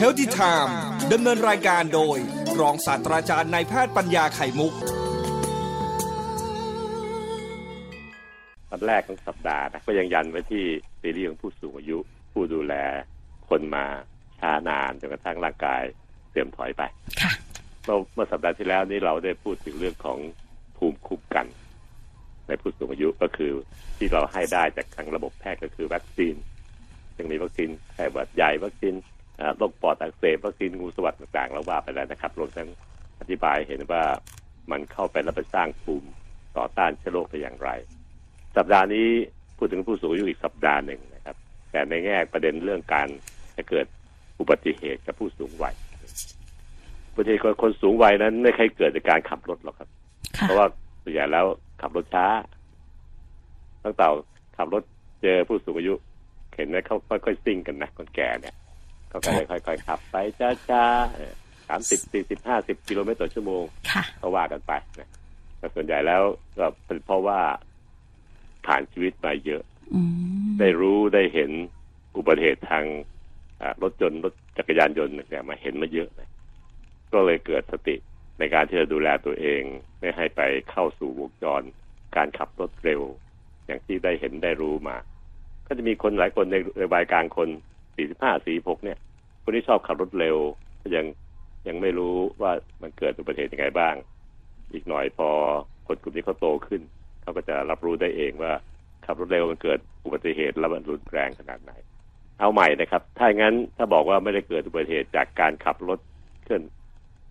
h e a l t h y Time ดำเนินรายการโดย รองศาสตราจารย์นายแพทย์ปัญญาไข่มุกวันแรกของสัปดาห์นะก็ยังยันไว้ที่ซีรีส์ของผู้สูงอายุ ผู้ดูแลคนมาช้านานจนกระทั่งร่างกายเสื่อมถอยไปเมื่อเมื่อสัปดาห์ที่แล้วนี้เราได้พูดถึงเรื่องของภูมิคุ้มกัน ในผู้สูงอายุก็คือที่เราให้ได้จากทางระบบแพทย์ก็คือวัคซีนยังมีวัคซีนไข้หวัดใหญ่วัคซีน โรคปอดอักเสบวัคซีนงูสวัสดต่างๆเราว่าไปแล้วนะครับรวมทั้งอธิบายเห็นว่ามันเข้าไปแล้วไปสร้างภูมิต่อต้านเชื้อโรคได้อย่างไร สัปดาห์นี้พูดถึงผู้สูงอายุอีกสัปดาห์หนึ่งนะครับ แต่ในแง่ประเด็นเรื่องการจะเกิดอุบัติเหตุกับผู้สูงวัยอุบัติเหตุคนสูงวัยนั้นไม่เคยเกิดจากการขับรถหรอกครับ เพราะว่าส่วนใหญ่แล้วขับรถช้าตั้งแต่ขับรถเจอผู้สูงอายุ เห็นไหมเขาค่อยๆซิ่งกันนะคนแก่เนี่ยเขา ก็เลยค่อยๆขับไปช้าๆสามสิบสี่สิบห้าสิบกิโลเมตรต่อชั่วโมงเขาว่ากันไปนะแต่ส่วนใหญ่แล้วก็เป็นเพราะว่าผ่านชีวิตมาเยอะได้รู้ได้เห็นอุบัติเหตุทางรถยนต์รถจักรยานยนต์เนี่ยมาเห็นมาเยอะเลยก็เลยเกิดสติในการที่จะดูแลตัวเอง ไม่ให้ไปเข้าสู่วงจร การขับรถเร็ว อย่างที่ได้เห็นได้รู้มา ก็จะมีคนหลายคนในในวัยกลางคน 45 46เนี่ยคนที่ชอบขับรถเร็วก็ยังยังไม่รู้ว่ามันเกิดอุบัติเหตุยังไงบ้าง อีกหน่อยพอคนกลุ่มนี้เขาโตขึ้น เขาก็จะรับรู้ได้เองว่าขับรถเร็วมันเกิดอุบัติเหตุแล้วมันรุนแรงขนาดไหน เอาใหม่นะครับ ถ้างั้นถ้าบอกว่าไม่ได้เกิดอุบัติเหตุจากการขับรถเคลื่อน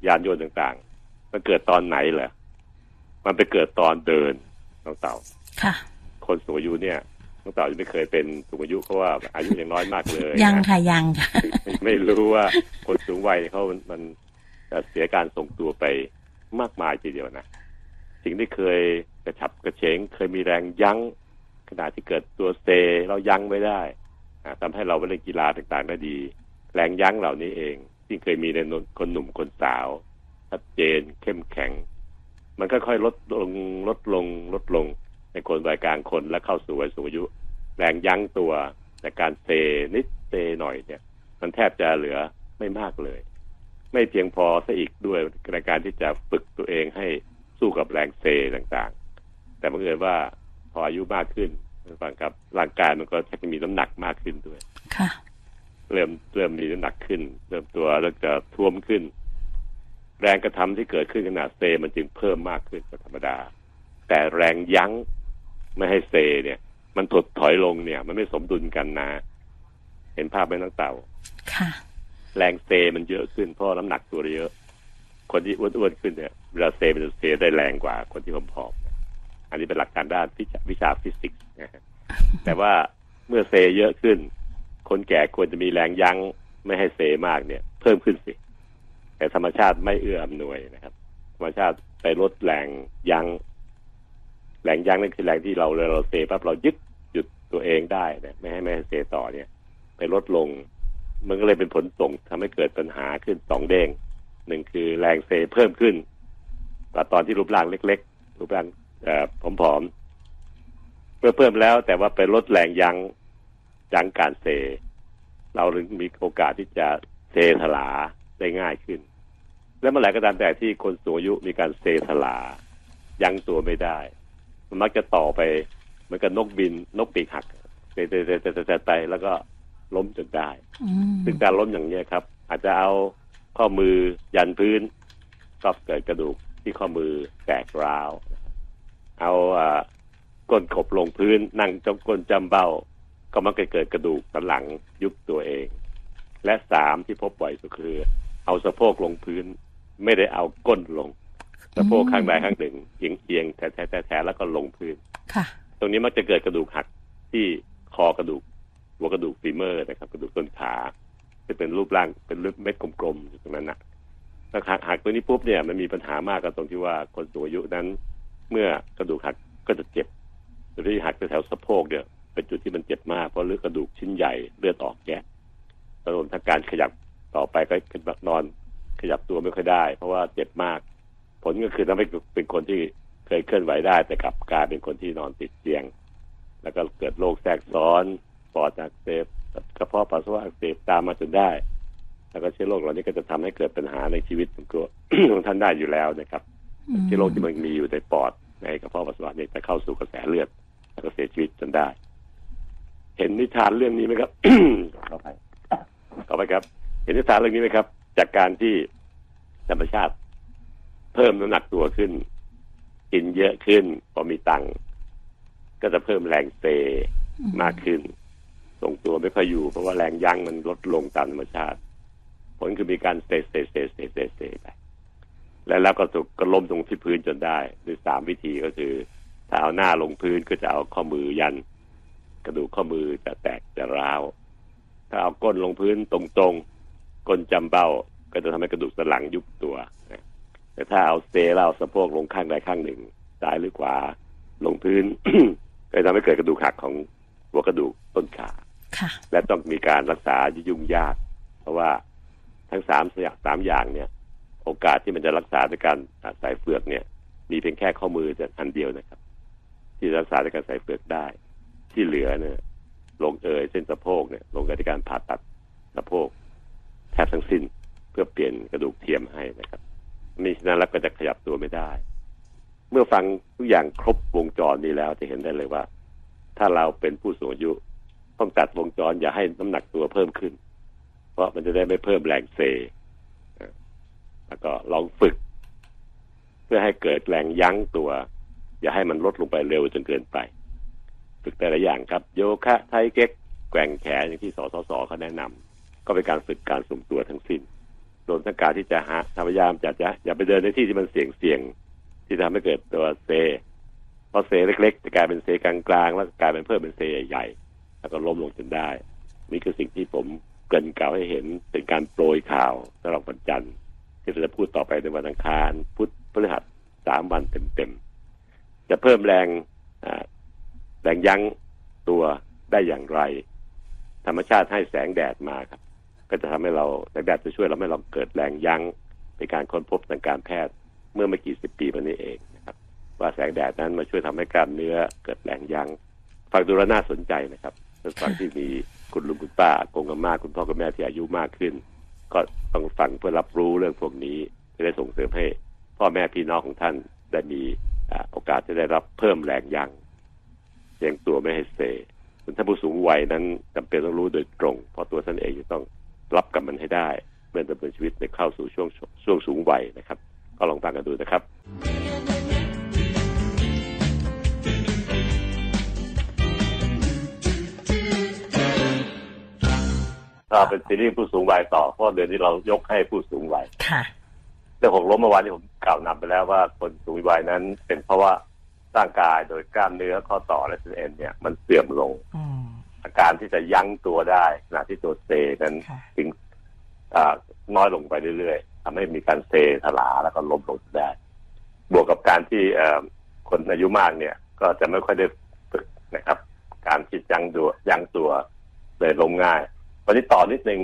ยานยนต์ต่างๆ มันเกิดตอนไหนเหรอมันไปเกิดตอนเดินน้องเต่าค่ะ คนสูงอายุเนี่ย น้องเต่ายังไม่เคยเป็นสูงอายุเพราะว่าอายุยังน้อยมากเลยยังค่ะยังค่ะไม่รู้ว่าคนสูงวัยเขามันจะเสียการทรงตัวไปมากมายทีเดียวนะสิ่งที่เคยกระฉับกระเฉง เคยมีแรงยั้งขณะที่เกิดตัวเซเรายั้งไม่ได้ทำให้เราไปเล่นกีฬาต่างๆได้ดี แรงยั้งเหล่านี้เอง ที่เคยมีในคนหนุ่มคนสาวชัดเจนเข้มแข็ง มันก็ค่อยลดลงลดลงลดลง ในคนวัยกลางคนและเข้าสู่วัยสูงอายุ แรงยั้งตัวในการเซนิดเซหน่อยเนี่ย มันแทบจะเหลือไม่มากเลย ไม่เพียงพอซะอีกด้วยในการที่จะฝึกตัวเองให้สู้กับแรงเซต่างๆ แต่บังเอิญว่าพออายุมากขึ้นฟังครับร่างกายมันก็จะมีน้ำหนักมากขึ้นด้วย ค่ะ เริ่มเริ่มมีน้ำหนักขึ้น เริ่มตัวแล้วจะท่วมขึ้น แรงกระทำที่เกิดขึ้นขณะเซมันจึงเพิ่มมากขึ้นกว่าธรรมดา แต่แรงยั้ง ไม่ให้เซเนี่ย มันถดถอยลงเนี่ย มันไม่สมดุลกันนะ เห็นภาพไหมน้องเต่าค่ะ แรงเซมันเยอะขึ้นเพราะน้ำหนักตัวเยอะ คนที่อ้วนๆขึ้นเนี่ยเวลาเซมันจะเซได้แรงกว่า คนที่ผอมๆอันนี้เป็นหลักการด้านวิชาฟิสิกส์นะแต่ว่าเมื่อเซเยอะขึ้น คนแก่ควรจะมีแรงยั้งไม่ให้เซมากเนี่ย เพิ่มขึ้นสิ แต่ธรรมชาติไม่เอื้ออำนวยนะครับ ธรรมชาติไปลดแรงยั้ งแรงยั้งนั่นคือแรงที่เราเราเซปั๊บเรายึดหยุดตัวเองได้นะไม่ให้ไม่ให้เซต่อเนี่ยไปลดลง มันก็เลยเป็นผลส่งทำให้เกิดปัญหาขึ้นสองเด้งหนึ่งคือแรงเซเพิ่มขึ้นกว่าตอนที่รูปร่างเล็ก ๆ รูปร่างผอมๆเพื่อเพิ่มแล้วแต่ว่าไปลดแรงยัง้งยั้งการเซ เราถึงมีโอกาสที่จะเซถลาได้ง่ายขึ้น และเมื่อไหร่ก็ตามแต่ที่คนสูงอายุมีการเซถลายั้งตัวไม่ได้ มันมักจะต่อไปเหมือนกับนกบินนกปีกหักเตะเตะเตะเตะไปแล้วก็ล้มจนได้ซึ่งการล้มอย่างนี้ครับ อาจจะเอาข้อมือยันพื้น ก็เกิดกระดูกที่ข้อมือแตกร้าว เอาก้นขบลงพื้น นั่งจมก้นจำเบ้า ก็มักจะเกิดกระดูกสันหลังยุบตัวเอง และสามที่พบบ่อยสุดคือ เอาสะโพกลงพื้น ไม่ได้เอาก้นลง สะโพกข้างใดข้างหนึ่งเอียงเอียงแท้แท้แท้แล้วก็ลงพื้นตรงนี้มักจะเกิดกระดูกหักที่คอกระดูกหัวกระดูกฟีเมอร์นะครับ กระดูกต้นขาจะเป็นรูปร่างเป็นเม็ดกลมๆอยู่ตรงนั้นนะถ้าหักหักตัวนี้ปุ๊บเนี่ยมันมีปัญหามากกับตรงที่ว่าคนสูงอายุนั้น เมื่อกระดูกหักก็จะเจ็บหรือที่หักแถวสะโพกเนี่ยเป็นจุดที่มันเจ็บมากเพราะเลือดกระดูกชิ้นใหญ่เลือดออกแยะรวมทั้งการขยับต่อไปก็เป็นแบบนอนขยับตัวไม่ค่อยได้ เพราะว่าเจ็บมาก ผลก็คือทำให้เป็นคนที่เคยเคลื่อนไหวได้ แต่กลับกลายเป็นคนที่นอนติดเตียง แล้วก็เกิดโรคแทรกซ้อนปอดอักเสบกระเพาะปัสสาวะอักเสบตามมาจนได้ แล้วก็เชื้อโรคเหล่านี้ก็จะทำให้เกิดปัญหาในชีวิตของตัวของท่านได้อยู่แล้วนะครับเชื้อโรคที่มันมีอยู่ในปอดในกระเพาะปัสสาวะเนี่ยจะเข้าสู่กระแสเลือดแล้วก็เสียชีวิตจนได้ เห็นนิทานเรื่องนี้ไหมครับขอไปขอไปครับ เห็นนิทานเรื่องนี้ไหมครับ จากการที่ธรรมชาติ เพิ่มน้ำหนักตัวขึ้น กินเยอะขึ้นพอมีตังค์ก็จะเพิ่มแรงเซมากขึ้นทรงตัวไม่ค่อยอยู่ เพราะว่าแรงยั้งมันลดลงตามธรรมชาติ ผลคือมีการเซเซเซเซเซเซไปแล้วแล้วก็ถูกก็ล้มตรงที่พื้นจนได้ด้วยสามวิธีก็คือ ถ้าเอาหน้าลงพื้นก็จะเอาข้อมือยัน กระดูกข้อมือจะแตกจะร้าว ถ้าเอาก้นลงพื้นตรงๆ ก้นจำเบ้าก็จะทำให้กระดูกสันหลังยุบตัวนะ แต่ถ้าเอาเซแล้วเอาสะโพกลงข้างใดข้างหนึ่งซ้ายหรือขวาลงพื้น ก็จะทำให้เกิดกระดูกหักของหัวกระดูกต้นขาค่ะและต้องมีการรักษาที่ยุ่งยาก เพราะว่าทั้งสามอย่างสามอย่างเนี่ย โอกาสที่มันจะรักษาด้วยการใส่เฟือกเนี่ย มีเพียงแค่ข้อมือจะอันเดียวนะครับ ที่รักษาด้วยการใส่เฟือกได้ ที่เหลือเนี่ย ลงเอยเส้นสะโพกเนี่ย ลงกับการผ่าตัดสะโพกแทบทั้งสิ้นเพื่อเปลี่ยนกระดูกเทียมให้นะครับ มิฉะนั้นแล้วก็จะขยับตัวไม่ได้ เมื่อฟังทุกอย่างครบวงจรนี้แล้วจะเห็นได้เลยว่า ถ้าเราเป็นผู้สูงอายุ ต้องตัดวงจรอย่าให้น้ำหนักตัวเพิ่มขึ้น เพราะมันจะได้ไม่เพิ่มแรงเซแล้วก็ลองฝึก เพื่อให้เกิดแรงยั้งตัว อย่าให้มันลดลงไปเร็วจนเกินไป ฝึกแต่ละอย่างครับ โยคะไทเก๊กแกว่งแขนอย่างที่สสสเขาแนะนำก็เป็นการฝึกการสุ่มตัวทั้งสิ้น รวมทั้งการที่จะหาพยายามจะจะอย่าไปเดินในที่ที่มันเสี่ยงเสี่ยงๆที่ทำให้เกิดตัวเซเพราะเซเล็กๆจะกลายเป็นเซกลางๆแล้วกลายเป็นเพิ่มเป็นเซใหญ่ๆแล้วก็ล้มลงจนได้ นี่คือสิ่งที่ผมเกินกล่าวให้เห็นเป็นการโปรยข่าวสำหรับวันจันทร์ที่เราจะพูดต่อไปในวันอังคาร พุธพฤหัสสามวันเต็มๆจะเพิ่มแรงแรงยั้งตัวได้อย่างไร ธรรมชาติให้แสงแดดมาครับ ก็จะทำให้เราแสงแดดจะช่วยเราให้เราเกิดแรงยั้งเป็นการค้นพบทางการแพทย์เมื่อไม่กี่สิบปีมานี้เองนะครับ ว่าแสงแดดนั้นมาช่วยทำให้กล้ามเนื้อเกิดแรงยั้งฟังดูแล้วน่าสนใจนะครับเป็นฟังที่มีคุณลุงคุณป้าอากงอาม่าคุณพ่อคุณแม่ที่อายุมากขึ้น ก็ต้องฟังเพื่อรับรู้เรื่องพวกนี้จะได้ส่งเสริมให้พ่อแม่พี่น้องของท่านได้มีโอกาสจะได้รับเพิ่มแรงยั้งเลี้ยงตัวไม่ให้เซส่วนท่านผู้สูงวัยนั้นจำเป็นต้องรู้โดยตรง เพราะตัวท่านเองจะต้อง รับกับมันให้ได้เมื่อดำเนินชีวิตในเข้าสู่ช่วงช่วงสูงวัยนะครับ ก็ลองฟังกันดูนะครับก็เป็นซีรีส์ผู้สูงวัยต่อเพราะเดือนนี้เรายกให้ผู้สูงวัยค่ะเรื่องหกล้มเมื่อวานที่ผมกล่าวนำไปแล้วว่าคนสูงวัยนั้น เป็นเพราะว่าร่างกายโดยกล้ามเนื้อข้อต่อและเส้นเอ็นเนี่ย มันเสื่อมลง อืมอาการที่จะยั้งตัวได้ขณะที่ตัวเซนั้นค่ะถึงอ่าน้อยลงไปเรื่อยๆทำให้มีการเซถลาแล้วก็ล้มลงได้ บวกกับการที่เอ่อคนอายุมากเนี่ย ก็จะไม่ค่อยได้ฝึกนะครับ การคิดยั้งตัวยั้งตัวเลยล้มง่ายวันนี้ต่อนิดนึง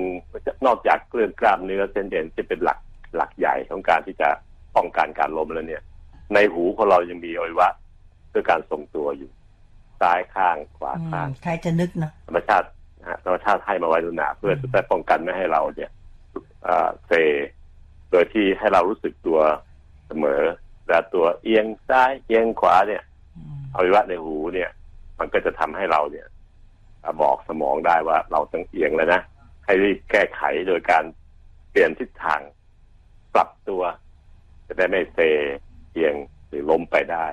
นอกจากเรื่องกล้ามเนื้อเส้นเอ็นที่เป็นหลักหลักใหญ่ของการที่จะป้องกันการล้มแล้วเนี่ย ในหูของเรายังมีอวัยวะเพื่อการทรงตัวอยู่ ซ้ายข้างขวาอืข้างมใครจะนึกเนาะธรรมชาตินะฮะธรรมชาติให้มาไว้ดูหนาเพื่อจะได้ป้องกันไม่ให้เราเนี่ยเอ่อเซโดยที่ให้เรารู้สึกตัวเสมอแต่ตัวเอียงซ้ายเอียงขวาเนี่ยอืมอวัยวะในหูเนี่ย มันก็จะทำให้เราเนี่ยอะบอกสมองได้ว่าเราต้องเอียงแล้วนะให้รีบแก้ไขโดยการเปลี่ยนทิศทาง ปรับตัว จะได้ไม่เซเอียงหรือล้มไปได้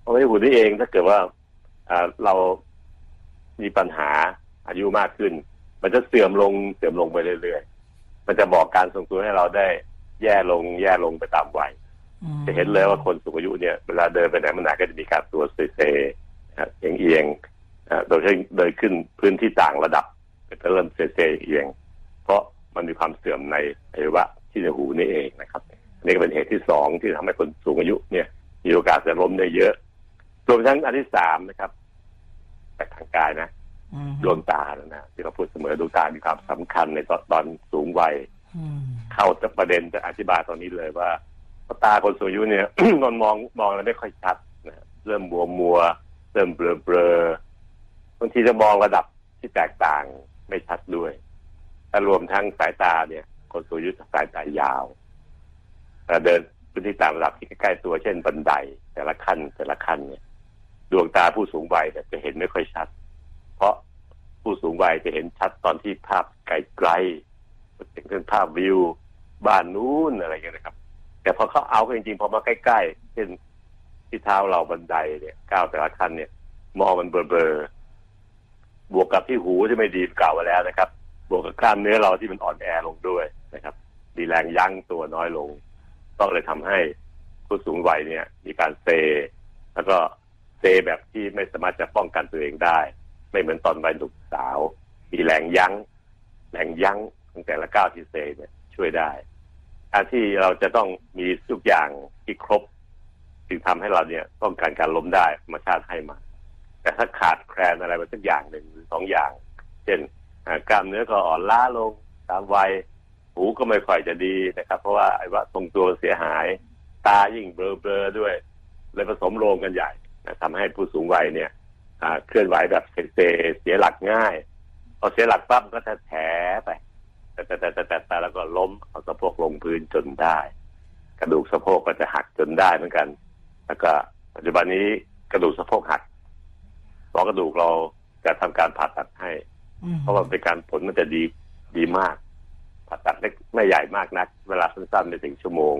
เพราะในหูนี่เองถ้าเกิดว่าอ่า เรามีปัญหาอายุมากขึ้น มันจะเสื่อมลงเสื่อมลงไปเรื่อยๆ มันจะบอกการทรงตัวให้เราได้แย่ลงแย่ลงไปตามวัยอืมจะเห็นเลยว่าคนสูงอายุเนี่ยเวลาเดินไปไหนมาไหนก็จะมีการตัวเซๆนะครับเอียงเอียงๆอ่าโดยเฉพาะเดินขึ้นพื้นที่ต่างระดับก็จะเริ่มเซเซเอียง เพราะมันมีความเสื่อมในอวัยวะที่ในหูนี่เองนะครับอันนี่ก็เป็นเหตุที่สองที่ทำให้คนสูงอายุเนี่ยมีโอกาสจะล้มได้เยอะ รวมทั้งอันที่สามนะครับแต่ทางกายนะอืมดวงตานะนะที่เราพูดเสมอดวงตามีความสำคัญในตอนตอนสูงวัยอืมเข้าจะประเด็นจะอธิบายตอนนี้เลยว่าตาคนสูงอายุเนี่ยนอนมองมองอะไรไม่ค่อยชัดนะเริ่มมัวมัว เริ่มเบลอเบลอบางทีจะมองระดับที่แตกต่างไม่ชัดด้วยถ้ารวมทั้งสายตาเนี่ย คนสูงอายุสายตายาวแต่เดินพื้นที่ต่างระดับที่ใกล้ๆตัวเช่นบันได แต่ละขั้นแต่ละขั้นเนี่ย ดวงตาผู้สูงวัยเนี่ยจะเห็นไม่ค่อยชัด เพราะผู้สูงวัยจะเห็นชัดตอนที่ภาพไกลๆเป็นเรื่องภาพวิว บ้านนู้นอะไรเงี้ยนะครับ แต่พอเขาเอาจริงๆพอมาใกล้ๆเช่นที่เท้าเราบันไดเนี่ยก้าวแต่ละขั้นเนี่ย มองมันเบลอๆบวกกับที่หูที่ไม่ดีกล่าวไว้แล้วนะครับ บวกกับกล้ามเนื้อเราที่มันอ่อนแอลงด้วยนะครับมีแรงยั้งตัวน้อยลง ก็เลยทำให้ผู้สูงวัยเนี่ย มีการเซแล้วก็ เซแบบที่ไม่สามารถจะป้องกันตัวเองได้ ไม่เหมือนตอนวัยหนุ่มสาว มีแรงยั้งแรงยั้งตั้งแต่ละก้าวที่เซเนี่ยช่วยได้การที่เราจะต้องมีทุกอย่างที่ครบจึงทำให้เราเนี่ยป้องกันการล้มได้ธรรมชาติให้มา แต่ถ้าขาดแคลนอะไรไปสักอย่างหนึ่งหรือสองอย่าง เช่นกล้ามเนื้อก็อ่อนล้าลงตามวัยหูก็ไม่ค่อยจะดีนะครับ เพราะว่าไอ้ว่าทรงตัวเสียหาย ตายิ่งเบลอๆด้วย เลยผสมโรงกันใหญ่ ทำให้ผู้สูงวัยเนี่ยอ่าเคลื่อนไหวแบบเซเสียหลักง่ายพอเสียหลักปั๊บก็จะแถไปแต่แต่แต่แต่แต่แต่แล้วก็ล้มเอาสะโพกลงพื้นจนได้ กระดูกสะโพกก็จะหักจนได้เหมือนกัน แล้วก็ปัจจุบันนี้กระดูกสะโพกหักหมอกระดูกเราจะทำการผ่าตัดให้อืมเพราะว่าเป็นการผลมันจะดีดีมาก ผ่าตัดเล็กไม่ใหญ่มากนัก เวลาสั้นๆไม่ถึงชั่วโมง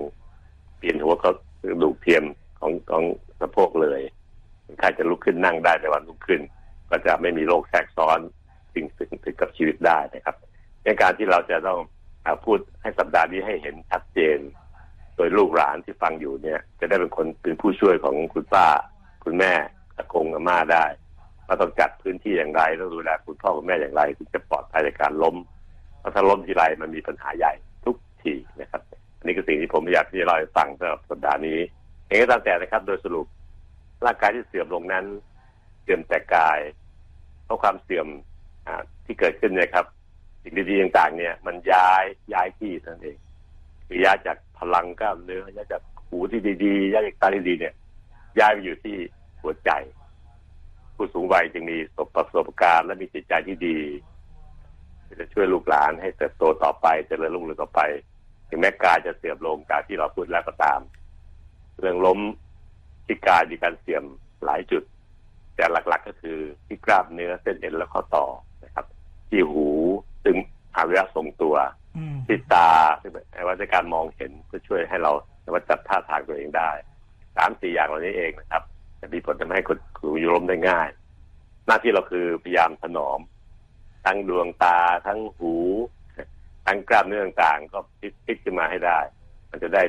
เปลี่ยนหัวเขากระดูกเทียมของของสะโพกเลย คนไข้จะลุกขึ้นนั่งได้ในวันลุกขึ้น ก็จะไม่มีโรคแทรกซ้อนสิ่งถึงถึงกับชีวิตได้นะครับในการที่เราจะต้องพูดให้สัปดาห์นี้ให้เห็นชัดเจน โดยลูกหลานที่ฟังอยู่เนี่ย จะได้เป็นคนเป็นผู้ช่วยของคุณป้า คุณแม่อากงอาม่าได้ว่าต้องจัดพื้นที่อย่างไรต้องดูแลคุณพ่อคุณแม่อย่างไรถึงจะปลอดภัยจากการล้มเพราะถ้าล้มทีไรมันมีปัญหาใหญ่ทุกทีนะครับอันนี้คือสิ่งที่ผมอยากที่จะเล่าให้ฟังสำหรับสัปดาห์นี้เองก็ตามแต่นะครับ โดยสรุป ร่างกายที่เสื่อมลงนั้น เสื่อมแต่กาย เพราะความเสื่อมอที่เกิดขึ้นเนี่ยครับ สิ่งดีๆต่างๆ เนี่ย มันย้ายย้ายที่นั้นเองคือย้ายจากพลังกล้ามเนื้อย้ายจากหูที่ดีๆย้ายจากตาที่ดีเนี่ย ย้ายไปอยู่ที่หัวใจ ผู้สูงวัยจึงมีประสบการณ์ และมีจิตใจที่ดีจะช่วยลูกหลานให้เติบโตต่อไปเจริญรุ่งเรืองต่อไป ถึงแม้กายจะเสื่อมลงกายที่เราพูดแล้วก็ตาม เรื่องล้ม ที่กายมีการเสื่อมหลายจุด แต่หลักๆก็คือที่กล้ามเนื้อเส้นเอ็นและข้อต่อนะครับ ที่หูซึ่งอวัยวะทรงตัวอืมที่ตาซึ่งเป็นอวัยวะในการมองเห็นเพื่อช่วยให้เราสามารถจับท่าทางตัวเองได้สามสี่อย่างเหล่านี้เองนะครับจะมีผลทำให้คนสูงอายุล้มได้ง่าย หน้าที่เราคือพยายามถนอม ทั้งดวงตาทั้งหู ทั้งกล้ามเนื้อต่างๆ ก็พลิกพลิกขึ้นมาให้ได้ มันจะได้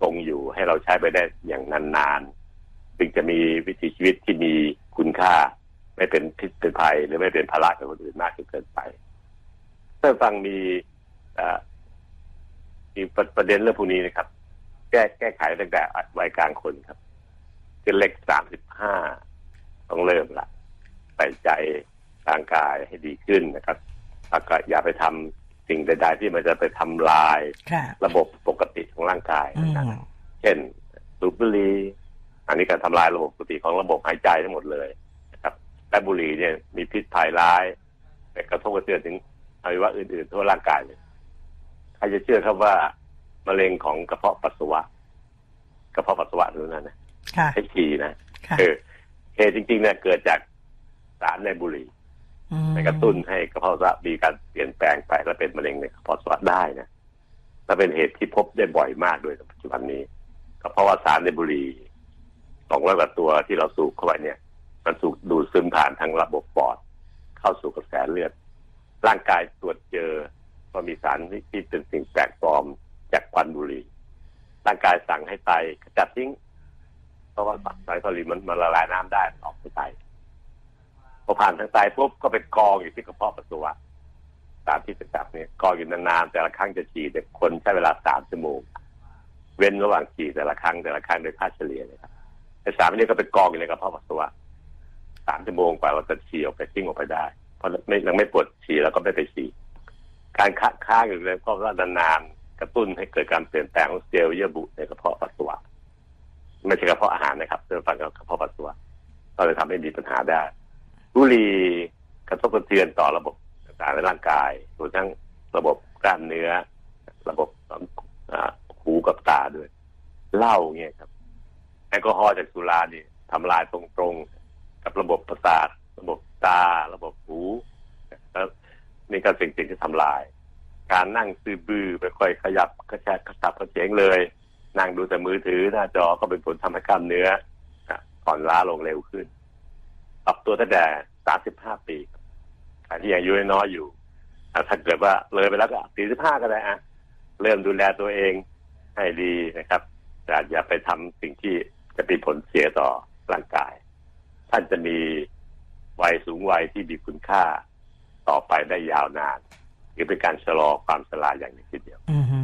ทรงอยู่ให้เราใช้ไปได้อย่างนานๆ จึงจะมีวิถีชีวิตที่มีคุณค่า ไม่เป็นพิษเป็นภัยหรือไม่เป็นภาระกับคนอื่นมากจนเกินไปถ้าฟังมีเอ่อมีประประเด็นเรื่องพวกนี้นะครับ แก้แก้ไขตั้งแต่วัยกลางคนครับคือเล็กสามสิบห้าต้องเริ่มละใส่ใจร่างกายให้ดีขึ้นนะครับแล้วก็อย่าไปทำสิ่งใด ๆ ที่มันจะไปทำลายค่ะระบบปกติของร่างกายอืมนะเช่นสูบบุหรี่ อันนี้การทำลายระบบปกติของระบบหายใจทั้งหมดเลยนะครับและบุหรี่เนี่ยมีพิษภัยร้าย แต่กระทบกระเทือนถึงอวัยวะอื่นๆทั่วร่างกายเลยใครจะเชื่อครับว่ามะเร็งของกระเพาะปัสสาวะ กระเพาะปัสสาวะรู้นั่นนะค่ะไอชีนะค่ะคือเหตุจริงๆเนี่ยเกิดจากสารในบุหรี่มไปกระตุ้นให้กระเพาะปัสสาวะมีการเปลี่ยนแปลงไปแล้วเป็นมะเร็งในกระเพาะปัสสาวะได้นะและเป็นเหตุที่พบได้บ่อยมากด้วยในปัจจุบันนี้ ก็เพราะว่าสารในบุหรี่ สองร้อยกว่าตัวที่เราสูบเข้าไปเนี่ย มันสูบดูดซึมผ่านทางระบบปอด เข้าสู่กระแสเลือด ร่างกายตรวจเจอว่ามีสารที่เป็นสิ่งแปลกปลอมจากควันบุหรี่ร่างกายสั่งให้ไตขจัดทิ้ง เพราะว่าสารบุหรี่มันมันละลายน้ำได้ออกไปไตพอผ่านทางไตปุ๊บก็ไปกองอยู่ที่กระเพาะปัสสาวะสารที่จะจับเนี่ยกองอยู่นานๆแต่ละครั้งจะฉีดแต่คนใช้เวลาสามชั่วโมงเว้นระหว่างฉีดแต่ละครั้งแต่ละครั้งโดยค่าเฉลี่ยนะครับ ไอ้สารนี้ก็ไปกองอยู่ในกระเพาะปัสสาวะสามชั่วโมงกว่าเราจะฉี่ออกไปทิ้งออกไปได้ เพราะไม่ยังไม่ปวดฉี่แล้วก็ไม่ไปฉี่การค้าค้างอยู่เลยก็ว่านานๆกระตุ้นให้เกิดการเปลี่ยนแปลงของเซลล์เยื่อบุในกระเพาะปัสสาวะไม่ใช่กระเพาะอาหารนะครับเรื่องฟังกับกระเพาะปัสสาวะก็เลยทำให้มีปัญหาได้บุหรี่กระทบกระเทือนต่อระบบต่างๆในร่างกายรวมทั้งระบบกล้ามเนื้อ ระบบหูกับตาด้วยเหล้าเนี่ยครับ แอลกอฮอล์จากสุรานี่ทำลายตรงๆ กับระบบประสาท ระบบตา ระบบหูแล้วนี่ก็สิ่งสิ่งที่ทำลาย การนั่งซื้อบือไปค่อยขยับกระแชกกระสับกระเฉงเลย นั่งดูแต่มือถือหน้าจอก็เป็นผลทำให้กล้ามเนื้ออ่อนล้าลงเร็วขึ้น ปรับตัวตั้งแต่สามสิบห้าปีใครที่ยังอายุน้อยอยู่ถ้าเกิดว่าเลยไปแล้วก็สี่สิบห้าก็ได้อะเริ่มดูแลตัวเองให้ดีนะครับแต่อย่าไปทำสิ่งที่ จะเป็นผลเสียต่อร่างกาย ท่านจะมีวัยสูงวัยที่มีคุณค่าต่อไปได้ยาวนานหรือเป็นการชะลอความชราอย่างหนึ่งทีเดียวอือฮึ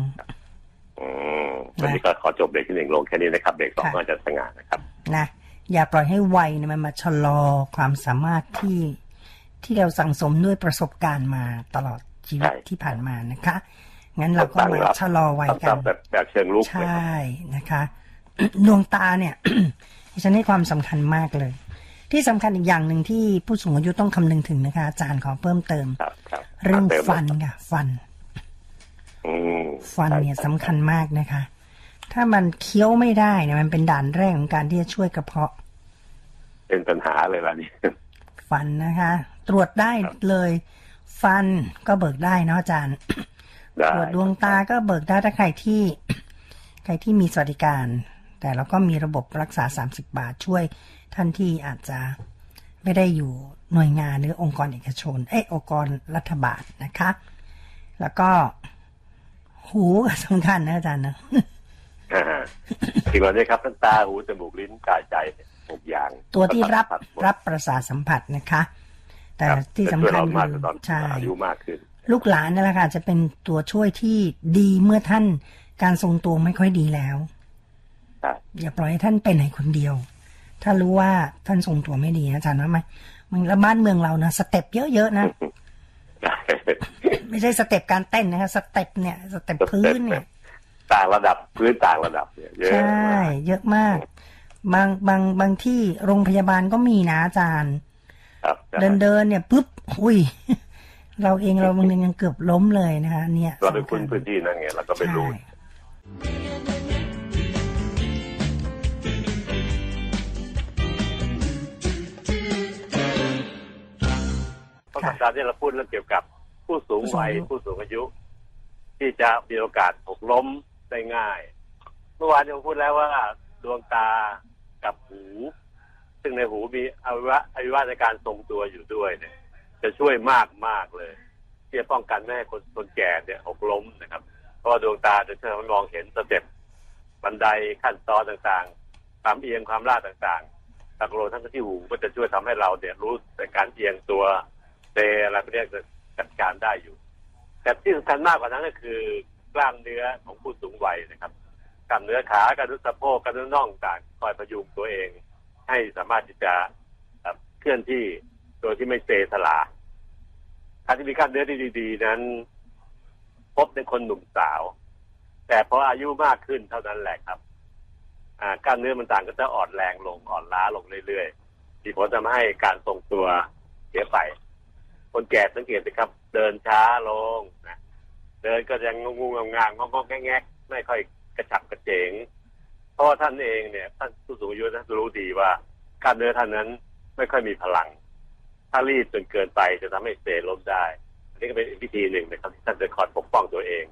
อืมวันนี้ก็ขอจบเบรกที่หนึ่งลงแค่นี้นะครับเบรกสองค่ะก็จะสง่านะครับ นะอย่าปล่อยให้วัยเนี่ยมันมาชะลอความสามารถที่ที่เราสั่งสมด้วยประสบการณ์มาตลอดชีวิตใช่ที่ผ่านมานะคะ งั้นเราก็มาชะลอวัยต้องกัตามนแบบแบบเชิงลุกใชนะครับ่นะคะ ดวงตาเนี่ยดิฉันให้ความสำคัญมากเลย ที่สำคัญอีกอย่างหนึ่งที่ผู้สูงอายุต้องคำนึงถึงนะคะอาจารย์ขอเพิ่มเติมครับครับเรื่องติมฟันค่ะฟันอืมฟันเนี่ยใช่สำคัญมากนะคะ ถ้ามันเคี้ยวไม่ได้เนี่ยมันเป็นด่านแรกของการที่จะช่วยกระเพาะ เป็นปัญหาเลยล่ะนี่ฟันนะคะ ตรวจได้เลย ฟันก็เบิกได้เนาะอาจารย์ได้ตรวจดวงตาก็เบิกได้ถ้าใครที่ ใครที่มีสวัสดิการ แต่เราก็มีระบบรักษา 30 บาทช่วยท่านที่อาจจะไม่ได้อยู่หน่วยงานหรือองค์กรเอกชน เอ้ยองค์กรรัฐบาลนะคะ แล้วก็หูก็สำคัญนะอาจารย์นะอ่าสิ่งเหล่านี้ครับทั้งตาหูจมูกลิ้นกายใจเนี่ยหกอย่าง ตัวที่รับสัมผัสหมดรับประสาทสัมผัสนะคะ แต่รับที่สำคัญจะช่วยเรามากคือตอนใช่อายุมากขึ้นลูกหลานนั่นแหละค่ะจะเป็นตัวช่วยที่ดีเมื่อท่านการทรงตัวไม่ค่อยดีแล้วใช่ อย่าปล่อยให้ท่านไปไหนคนเดียว ถ้ารู้ว่าท่านทรงตัวไม่ดีนะอาจารย์ว่าไหมมันแล้วบ้านเมืองเรานะ step เยอะๆนะใช่ไม่ใช่ step การเต้นนะคะ step เนี่ย step พื้นเนี่ย ต่างระดับพื้นต่างระดับเนี่ยเยอะใช่มากเยอะมาก บางบางบางที่โรงพยาบาลก็มีนะอาจารย์ครับเดินเดินเนี่ยปุ๊บอุ้ยเราเองเราบางทียังเกือบล้มเลยนะคะ เนี่ย เราไปสำคุ้นญพื้นที่นั่นไงเราก็ไม่รู้ สัปดาห์ที่เราพูดเรื่องเกี่ยวกับผู้สูงวัยผู้ผู้สูสูงงอาอายุยุ ที่จะมีโอกาสหกล้มได้ง่าย เมื่อวานเราพูดแล้วว่าดวงตากับหู ซึ่งในหูมีอวัยวะอวัยวะในการทรงตัวอยู่ด้วยเนี่ย จะช่วยมากมากๆเลย ที่จะป้องกันไม่ให้คนคนแก่เนี่ยหกล้มนะครับ เพราะว่าดวงตาจะช่วยให้มองเห็นสเต็ปบันไดขั้นตอนต่างๆ ความเอียงความลาดต่างๆตะโกนทั้งที่หูก็จะช่วยทำให้เราเนี่ยรู้ในการเอียงตัว เซอะไรพวกนี้จะจัดการได้อยู่ แต่ที่สำคัญมากกว่านั้นก็คือกล้ามเนื้อของผู้สูงวัยนะครับกล้ามเนื้อขากล้ามเนื้อสะโพกกล้ามเนื้อน่องต่างคอยพยุงตัวเอง ให้สามารถที่จะเคลื่อนที่โดยที่ไม่เซสลาการที่มีกล้ามเนื้อที่ดี ๆ นั้น พบในคนหนุ่มสาว แต่พออายุมากขึ้นเท่านั้นแหละครับกล้ามเนื้อมันต่างก็จะอ่อนแรงลงอ่อนล้าลงเรื่อยๆมีผลทำให้การทรงตัวเสียไป คนแก่สังเกตสิครับ เดินช้าลงนะเดินก็ยังงงๆงางงอกๆแงกๆไม่ค่อยกระฉับกระเฉงเพราะว่าท่านเองเนี่ยท่านผู้สูงอายุนะรู้ดีว่ากล้ามเนื้อท่านนั้นไม่ค่อยมีพลัง ถ้ารีบจนเกินไปจะทำให้เซล้มได้ อันนี้ก็เป็นอีกวิธีหนึ่งนะครับที่ท่านจะคอยปกป้องตัวเอง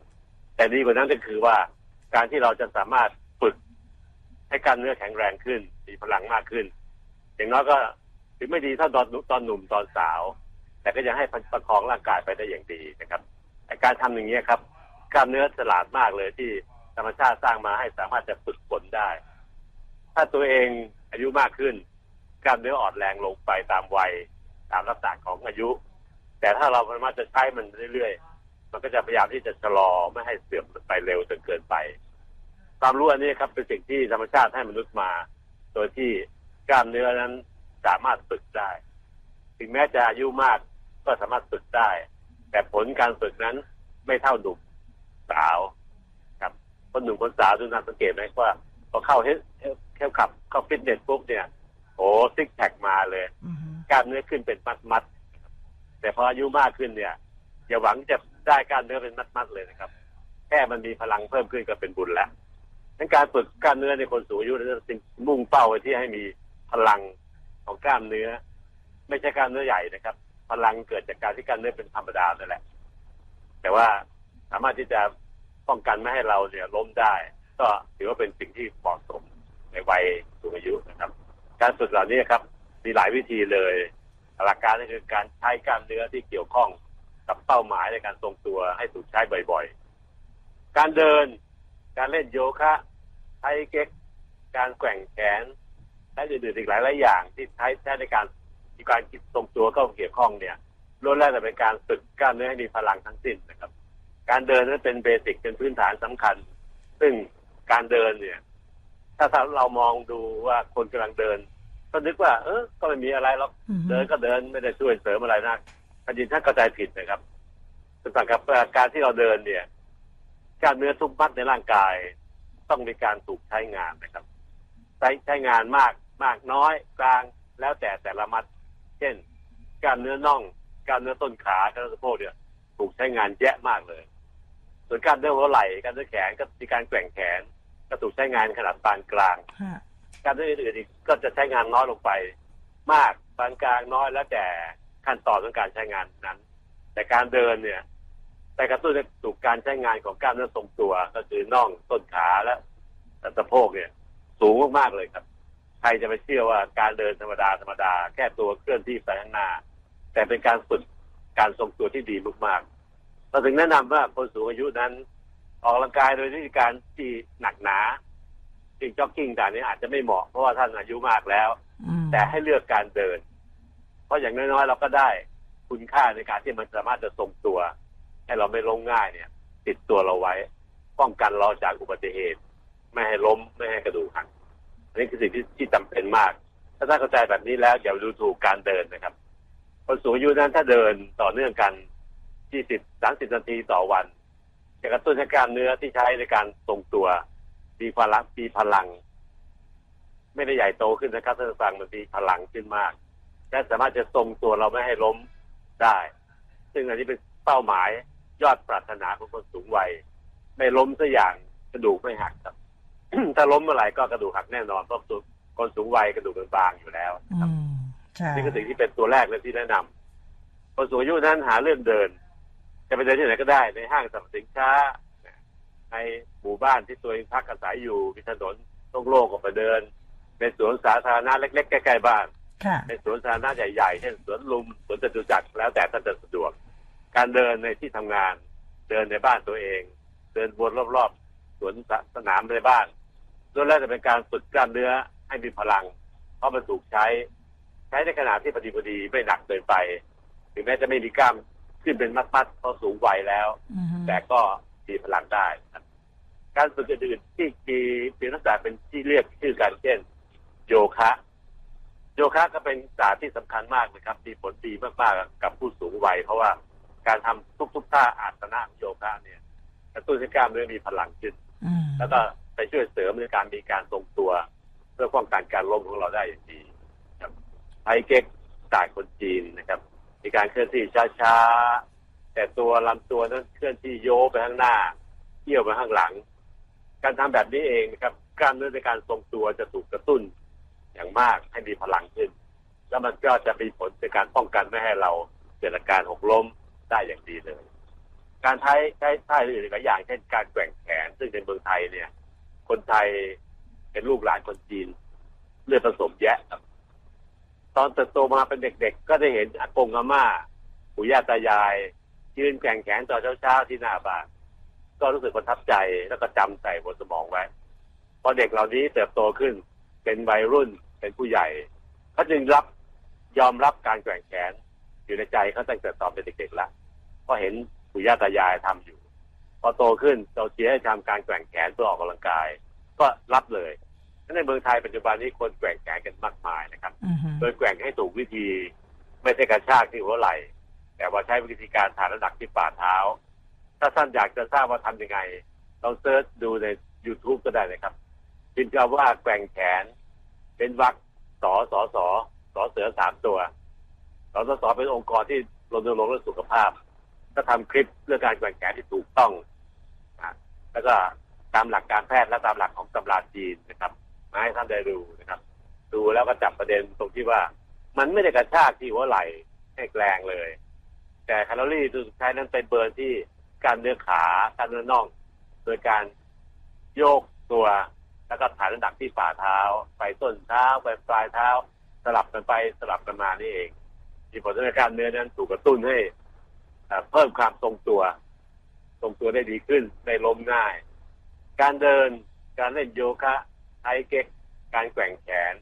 แต่ดีกว่านั้นก็คือว่าการที่เราจะสามารถฝึกให้กล้ามเนื้อแข็งแรงขึ้น มีพลังมากขึ้น อย่างน้อยก็ถึงไม่ดีเท่าตอนตอนหนุ่มตอนสาว แต่ก็ยังให้ประคองร่างกายไปได้อย่างดีนะครับการทำอย่างนี้ครับกล้ามเนื้อฉลาดมากเลยที่ธรรมชาติสร้างมาให้สามารถจะฝึกฝนได้ ถ้าตัวเองอายุมากขึ้น กล้ามเนื้ออ่อนแรงลงไปตามวัยตามลักษณะของอายุ แต่ถ้าเราสามารถจะใช้มันเรื่อยๆ มันก็จะพยายามที่จะชะลอไม่ให้เสื่อมไปเร็วจนเกินไป ความรู้อันนี้ครับเป็นสิ่งที่ธรรมชาติให้มนุษย์มา โดยที่กล้ามเนื้อนั้นสามารถฝึกได้ ถึงแม้จะอายุมาก ก็สามารถฝึกได้ แต่ผลการฝึกนั้นไม่เท่าหนุ่มสาวครับคนหนุ่มคนสาวดูน่าสังเกตไหมว่าพอเข้าเฮเข้าขับเข้าฟิตเนสปุ๊บเนี่ยโอ้ซิกแพคมาเลยกล้ามเนื้อขึ้นเป็นมัดมัดแต่พออายุมากขึ้นเนี่ยอย่าหวังจะได้กล้ารเนื้อเป็นมัดๆเลยนะครับ แค่มันมีพลังเพิ่มขึ้นก็เป็นบุญแล้วดังการฝึกกล้ามเนื้อในคนสูงอายุนั้นจึงมุ่งเป้าไปที่ให้มีพลังของกล้ามเนื้อ ไม่ใช่กล้ามเนื้อใหญ่นะครับ พลังเกิดจากการที่กามเนื้อเป็นธรรมดานั่นแหละ แต่ว่าสามารถที่จะป้องกันไม่ให้เราเนี่ยล้มได้ ก็ถือว่าเป็นสิ่งที่เหมาะสมในวัยสูงอายุนะครับ การฝึกเหล่านี้ครับมีหลายวิธีเลยหลักการก็คือการใช้กล้ามเนื้อที่เกี่ยวข้องกับเป้าหมายในการทรงตัวให้ถูกใช้บ่อยๆ การเดิน การเล่นโยคะไทเก๊ก การแกว่งแขนและอื่นๆอีกหลายหลายอย่างที่ใช้ใช้ในการ มีการคิดทรงตัวเข้าเกี่ยวข้องเนี่ยล้วนแล้วแต่เป็นการฝึกกล้ามเนื้อให้มีพลังทั้งสิ้นนะครับ การเดินนั้นเป็นเบสิกเป็นพื้นฐานสำคัญ ซึ่งการเดินเนี่ย ถ้าเรามองดูว่าคนกำลังเดิน ก็นึกว่า เออก็ไม่มีอะไรหรอกอือฮึเดินก็เดินไม่ได้ช่วยเสริมอะไรนะจริงๆท่านเข้าใจผิดนะครับสำหรับการที่เราเดินเนี่ยกล้ารเนื้อทุกมัดในร่างกาย ต้องมีการถูกใช้งานนะครับ ใช้ใช้งานมากมากน้อยกลางแล้วแต่แต่ละมัด เช่นกล้ามเนื้อน่องกล้ามเนื้อต้นขากล้ามเนื้อสะโพกเนี่ยถูกใช้งานแยะมากเลย ส่วนกล้ามเนื้อหัวไหล่กล้ามเนื้อแขนก็มีการแกว่งแขน ก็ถูกใช้งานขนาดปานกลางฮะการเอื่นๆอีกก็จะใช้งานน้อยลงไป มากปานกลางน้อยแล้วแต่ขั้นตอนของการใช้งานนั้น แต่การเดินเนี่ยแต่กระตุ้นให้ถูกการใช้งานของกล้ามเนื้อทรงตัว ก็คือน่องต้นขาและและสะโพกเนี่ย สูงมากๆเลยครับ ใครจะไปเชื่อว่าการเดินธรรมดาธรรมดาแค่ตัวเคลื่อนที่ไปข้างหน้า แต่เป็นการฝึกการทรงตัวที่ดีมากๆเราถึงแนะนำว่าคนสูงอายุนั้น ออกกำลังกายโดยวิธีการที่หนักหนาจริงจ็อกกิ้งแต่างนี้อาจจะไม่เหมาะเพราะว่าท่านอายุมากแล้วอืมแต่ให้เลือกการเดิน เพราะอย่างน้อยๆเราก็ได้คุณค่าในการที่มันสามารถจะทรงตัว ให้เราไม่ล้มง่ายเนี่ย ติดตัวเราไว้ ป้องกันเราจากอุบัติเหตุ ไม่ให้ล้มไม่ให้กระดูกหัก อันนี้คือสิ่งที่ที่จำเป็นมาก ถ้าท่านเข้าใจแบบนี้แล้วอย่าดูถูกการเดินนะครับ คนสูงอายุนั้นถ้าเดินต่อเนื่องกัน20 30นาทีต่อวัน จะกระตุ้นให้กล้ามเนื้อที่ใช้ในการทรงตัวมีพลังมีพลัง ไม่ได้ใหญ่โตขึ้นนะครับท่านผู้ฟังมันมีพลังขึ้นมากและสามารถจะทรงตัวเราไม่ให้ล้มได้ ซึ่งอันนี้เป็นเป้าหมายยอดปรารถนาของคนสูงวัย ไม่ล้มสักอย่างกระดูกไม่หักครับ ถ้าล้มเมื่อไหร่ก็กระดูกหักแน่นอนเพราะคนสูงวัยกระดูกเป็นบางอยู่แล้วอืมใช่นี่คือสิ่งที่เป็นตัวแรกเลยที่แนะนำคนสูงอายุนั้นหาเรื่องเดิน จะไปเดินที่ไหนก็ได้ในห้างสรรพสินค้าในหมู่บ้านที่ตัวเองพักอาศัยอยู่มีถนนโล่งๆก็ไปเดินในสวนสาธารณะเล็กๆใกล้ๆบ้านค่ะในสวนสาธารณะใหญ่ๆเช่นสวนลุมสวนจตุจักรแล้วแต่ท่านจะสะดวก การเดินในที่ทำงาน เดินในบ้านตัวเอง เดินวนรอบๆสวนสนามในบ้าน ล้วนแล้วจะเป็นการฝึกกล้ามเนื้อให้มีพลัง เพราะมันถูกใช้ ใช้ในขณะที่พอดีพอดีไม่หนักเกินไป ถึงแม้จะไม่มีกล้ามขึ้นเป็นมัดๆเพราะสูงวัยแล้วอืมแต่ก็มีพลังได้ครับการฝึกอื่นๆที่มีเป็นลักษณะเป็นที่เรียกชื่อกันเช่น โยคะ โยคะก็เป็นศาสตร์ที่สำคัญมากนะครับมีผลดีมากๆกับผู้สูงวัย เพราะว่าการทำทุกๆท่าอาสนะโยคะเนี่ยกระตุ้นให้กล้ามเนื้อมีพลังขึ้นอืมแล้วก็ไปช่วยเสริมในการมีการทรงตัว เพื่อป้องกันการล้มของเราได้อย่างดีครับไทเก๊กศาสตร์คนจีนนะครับ มีการเคลื่อนที่ช้าๆแต่ตัวลำตัวนั้นเคลื่อนที่โยไปข้างหน้าเที่ยวไปข้างหลัง การทำแบบนี้เองนะครับกล้ามเนื้อในการทรงตัวจะถูกกระตุ้นอย่างมากให้มีพลังขึ้น แล้วมันก็จะมีผลในการป้องกันไม่ให้เราเกิดอาการหกล้มได้อย่างดีเลย การใช้ใช้ท่าอื่นหลายอย่างเช่นการแกว่งแขนซึ่งในเมืองไทยเนี่ย คนไทยเป็นลูกหลานคนจีน เลือดผสมแยะครับ ตอนเติบโตมาเป็นเด็กๆ ก็ได้เห็นอากงอาม่าปู่ย่าตายายยืนแข่งแขนต่อเช้าๆที่หน้าบ้านก็รู้สึกประทับใจแล้วก็จำใส่บนสมองไว้ พอเด็กเหล่านี้เติบโตขึ้น เป็นวัยรุ่นเป็นผู้ใหญ่เขาจึงรับยอมรับการแกว่งแขนอยู่ในใจเขาตั้งแต่ตอนเป็นเด็กๆแล้วเพราะเห็นปู่ย่าตายายทำอยู่ พอโตขึ้นเราเชียร์ให้ทำการแกว่งแขนเพื่อออกกำลังกาย ก็รับเลยในเมืองไทยปัจจุบันนี้คนแกว่งแขนกันมากมายนะครับอืมโดยแกว่งให้ถูกวิธี ไม่ใช่กระชากที่หัวไหล่ แต่ว่าใช้วิธีการถ่ายน้ำหนักที่ฝ่าเท้า ถ้าท่านอยากจะทราบว่าทำยังไงลอง search ดูใน YouTube ก็ได้นะครับพิมพ์คำว่าแกว่งแขน เป็นวรรคสอสอสอสอเสือสามตัวสอสอสอเป็นองค์กรที่รณรงค์เรื่องสุขภาพถ้า ก็ทำคลิปเรื่องการแกว่งแขนที่ถูกต้องนะแล้วก็ตามหลักการแพทย์และตามหลักของตำราจีนนะครับมาให้ท่านได้ดูนะครับ ดูแล้วก็จับประเด็นตรงที่ว่า มันไม่ได้กระชากที่หัวไหล่ให้แกลงเลย แต่แคลอรี่ตัวสุดท้ายนั้นไปเบิร์นที่การเนื้อขาการเนื้อน่อง โดยการโยกตัวแล้วก็ถ่ายน้ำหนักที่ฝ่าเท้า ไปต้นเท้าไปปลายเท้า สลับกันไปสลับกันมานี่เองมีผลให้การเนื้อนั้นถูกกระตุ้นให้ เพิ่มความทรงตัว ทรงตัวได้ดีขึ้นไม่ล้มง่าย การเดินการเล่นโยคะไทเก๊กการแกว่งแขน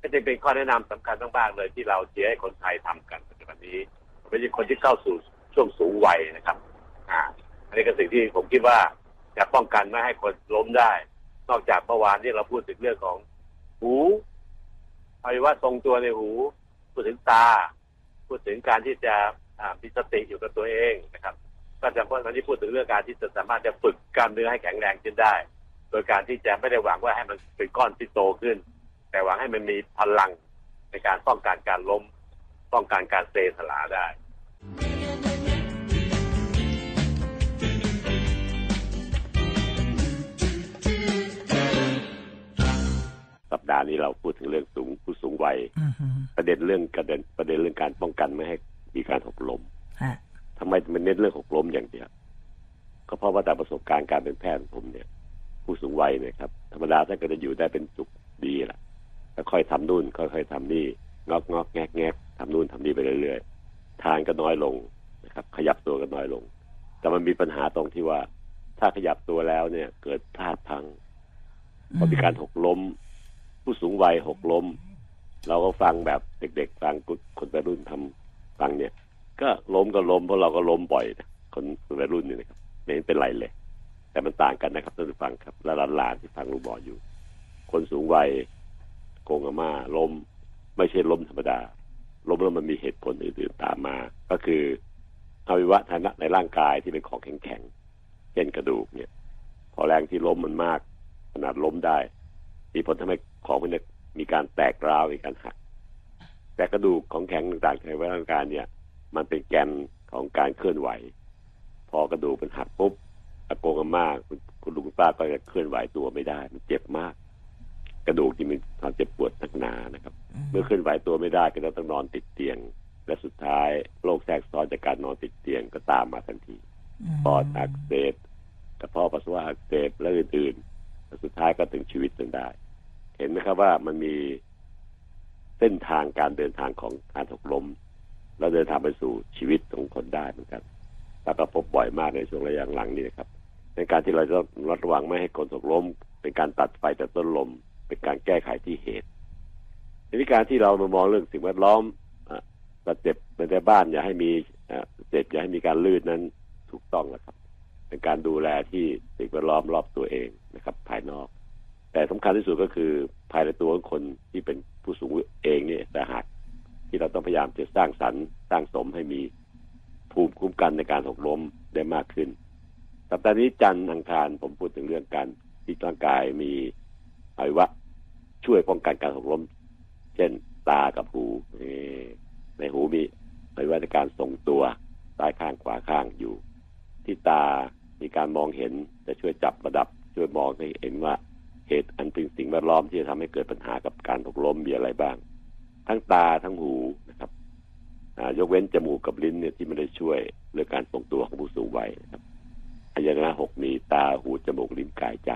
ก็จะเป็นข้อแนะนำสำคัญมากๆเลยที่เราเชียร์ให้คนไทยทำกันปัจจุบันนี้ไม่ใช่คนที่เข้าสู่ช่วงสูงวัยนะครับ อ่า อันนี้ก็สิ่งที่ผมคิดว่าจะป้องกันไม่ให้คนล้มได้ นอกจากเมื่อวานที่เราพูดถึงเรื่องของหูอวัยวะทรงตัวในหู พูดถึงตา พูดถึงการที่จะ มีสติอยู่กับตัวเองนะครับก็จะพวันนี้พูดถึงเรื่องการที่จะสามารถจะฝึกกล้ามเนื้อให้แข็งแรงขึ้นได้ โดยการที่จะไม่ได้หวังว่าให้มันเป็นก้อนที่โตขึ้น แต่หวังให้มันมีพลังในการป้องกันการล้มป้องกันการเซสลาได้สัปดาห์นี้เราพูดถึงเรื่องสูงผู้สูงวัยอือฮึประเด็นเรื่องประเด็นประเด็นเรื่องการป้องกันไม่ให้ มีการหกล้มฮะทำไมมันเน้นเรื่องหกล้มอย่างเดียวก็เพราะว่าแต่ประสบการณ์การเป็นแพทย์ของผมเนี่ย ผู้สูงวัยเนี่ยครับธรรมดาถ้าเกิดจะอยู่ได้เป็นสุขดีล่ะแล้วค่อยทำนู่นค่อยๆทำนี่งอกงอกแงกแงกทำนู่นทำนี่ไปเรื่อยๆทานก็น้อยลงนะครับ ขยับตัวก็น้อยลง แต่มันมีปัญหาตรงที่ว่า ถ้าขยับตัวแล้วเนี่ย เกิดพลาดพลังพอมีการหกล้ม ผู้สูงวัยหกล้ม เราก็ฟังแบบเด็กๆฟังคนวัยรุ่นทำ ฟังเนี่ย ก็ล้มก็ล้มเพราะเราก็ล้มบ่อยนะคนวัยรุ่นเนี่ยนะครับไม่เห็นเป็นไรเลย แต่มันต่างกันนะครับท่านผู้ฟังครับ และหลานๆที่ฟังลูกบออยู่ คนสูงวัยโกงอาม่าล้ม ไม่ใช่ล้มธรรมดาล้มแล้วมันมีเหตุผลอื่นๆตามมา ก็คืออวัยวะทางในร่างกายที่เป็นของแข็งๆเช่นกระดูกเนี่ย พอแรงที่ล้มมันมาก ขนาดล้มได้มีผลทำให้ของพวกนี้มีการแตกร้าวมีการหัก แต่กระดูกของแข็งต่างๆในร่างกายเนี่ย มันเป็นแกนของการเคลื่อนไหว พอกระดูกมันหักปุ๊บอากงอาม่าคุณคุณลุงคุณป้าก็จะเคลื่อนไหวตัวไม่ได้ มันเจ็บมาก กระดูกที่มีความเจ็บปวดหนักหนานะครับ เมื่อเคลื่อนไหวตัวไม่ได้ก็จะต้องนอนติดเตียง และสุดท้ายโรคแทรกซ้อนจากการนอนติดเตียงก็ตามมาทันทีปอดอักเสบกระเพาะปัสสาวะอักเสบและอื่นๆและสุดท้ายก็ถึงชีวิตจนได้ เห็นไหมครับว่ามันมี เส้นทางการเดินทางของการถกลมแล้วเดินทางไปสู่ชีวิตของคนได้เหมือนกันแล้วก็พบบ่อยมากในช่วงระยะหลังนี้นะครับ ในการที่เราจะต้องระวังไม่ให้คนถกล้ม เป็นการตัดไฟแต่ต้นลม เป็นการแก้ไขที่เหตุในวิการที่เรามามองเรื่องสิ่งแวดล้อมอะบาเจ็บในบ้านอย่าให้มีอะเจ็บอย่าให้มีการลื่นนั้นถูกต้องแล้วครับ เป็นการดูแลที่สิ่งแวดล้อมรอบตัวเองนะครับ ภายนอก แต่สำคัญที่สุดก็คือภายในตัวของคนที่เป็นผู้สูงอายุเองเนี่ยแต่หากที่เราต้องพยายามจะสร้างสรรค์สร้างสมให้มีภูมิคุ้มกันในการหกล้มได้มากขึ้นสัปดาห์นี้จันทร์อังคารผมพูดถึงเรื่องการที่ร่างกายมีอวัยวะช่วยป้องกันการหกล้ม เช่นตากับหูในหูมีอวัยวะในการทรงตัวซ้ายข้างขวาข้างอยู่ ที่ตามีการมองเห็นจะช่วยจับระดับช่วยมองให้เห็นว่า เหตุอันเป็นสิ่งแวดล้อมที่จะทำให้เกิดปัญหากับการหกล้มมีอะไรบ้าง ทั้งตาทั้งหูนะครับยกเว้นจมูกกับลิ้นเนี่ยที่ไม่ได้ช่วยเรื่องการทรงตัวของผู้สูงวัยนะครับอายตนะหกมีตาหูจมูกลิ้นกายใจ